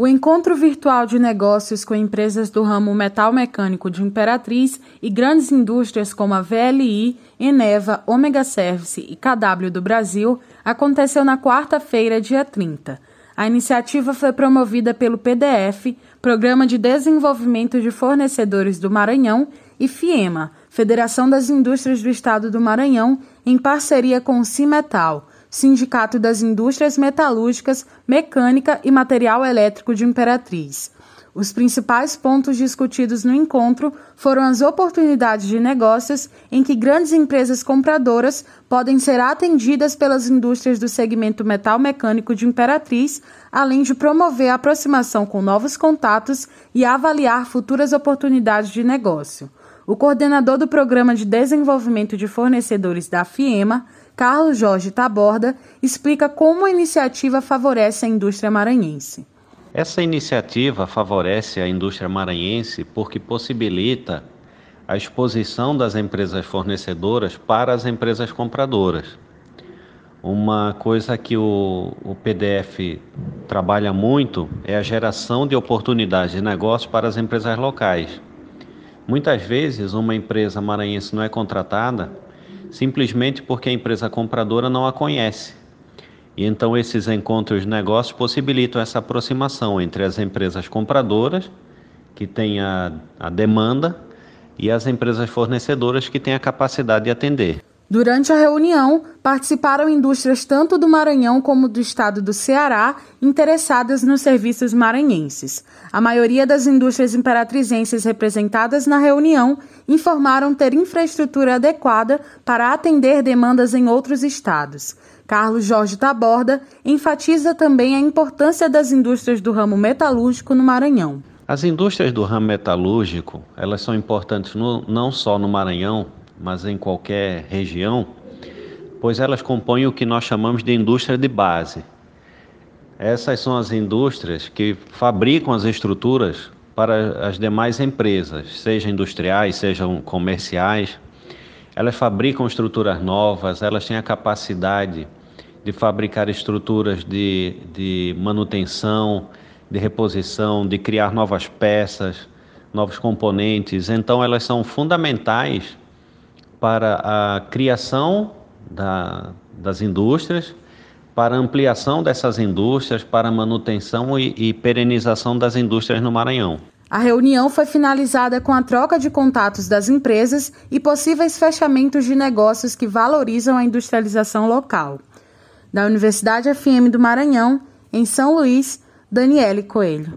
O encontro virtual de negócios com empresas do ramo metal mecânico de Imperatriz e grandes indústrias como a VLI, Eneva, Omega Service e KW do Brasil aconteceu na quarta-feira, dia 30. A iniciativa foi promovida pelo PDF, Programa de Desenvolvimento de Fornecedores do Maranhão, e FIEMA, Federação das Indústrias do Estado do Maranhão, em parceria com o Cimetal Sindicato das Indústrias Metalúrgicas, Mecânica e Material Elétrico de Imperatriz. Os principais pontos discutidos no encontro foram as oportunidades de negócios em que grandes empresas compradoras podem ser atendidas pelas indústrias do segmento metal mecânico de Imperatriz, além de promover a aproximação com novos contatos e avaliar futuras oportunidades de negócio. O coordenador do Programa de Desenvolvimento de Fornecedores da FIEMA, Carlos Jorge Taborda, explica como a iniciativa favorece a indústria maranhense. Essa iniciativa favorece a indústria maranhense porque possibilita a exposição das empresas fornecedoras para as empresas compradoras. Uma coisa que o, o, PDF trabalha muito é a geração de oportunidades de negócio para as empresas locais. Muitas vezes, uma empresa maranhense não é contratada simplesmente porque a empresa compradora não a conhece. E então esses encontros de negócios possibilitam essa aproximação entre as empresas compradoras, que têm a, a demanda, e as empresas fornecedoras, que têm a capacidade de atender. Durante a reunião, participaram indústrias tanto do Maranhão como do estado do Ceará interessadas nos serviços maranhenses. A maioria das indústrias imperatrizenses representadas na reunião informaram ter infraestrutura adequada para atender demandas em outros estados. Carlos Jorge Taborda enfatiza também a importância das indústrias do ramo metalúrgico no Maranhão. As indústrias do ramo metalúrgico, elas são importantes no, não só no Maranhão, mas em qualquer região, pois elas compõem o que nós chamamos de indústria de base. Essas são as indústrias que fabricam as estruturas para as demais empresas, sejam industriais, sejam comerciais. Elas fabricam estruturas novas, elas têm a capacidade de fabricar estruturas de, de manutenção, de reposição, de criar novas peças, novos componentes. Então, elas são fundamentais para a criação da, das indústrias, para ampliação dessas indústrias, para manutenção e, e perenização das indústrias no Maranhão. A reunião foi finalizada com a troca de contatos das empresas e possíveis fechamentos de negócios que valorizam a industrialização local. Da Universidade FM do Maranhão, em São Luís, Daniele Coelho.